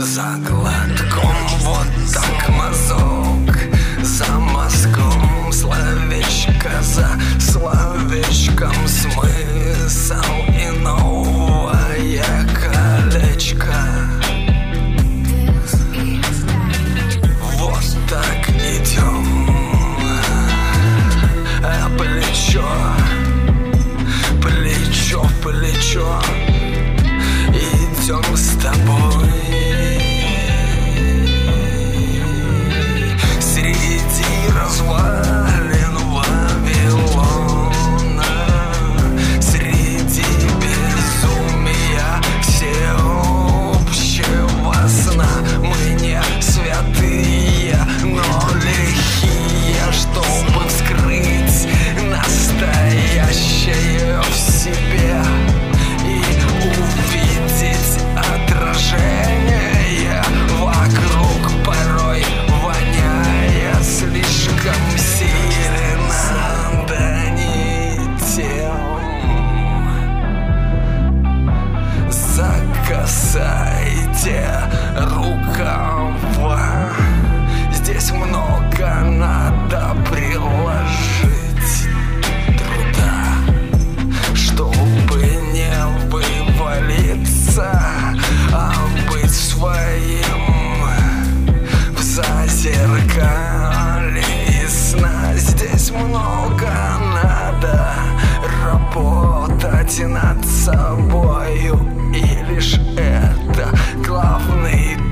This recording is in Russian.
За глотком вот так мазок За мазком. Словечко за словечком. Смысл и новое колечко Вот так идем. Э, плечо. Плечо плечо. сайте рукава. Здесь много надо приложить труда Чтобы не вывалиться, а быть своим В зазеркале и сна. Здесь много работать над собою. И лишь это главный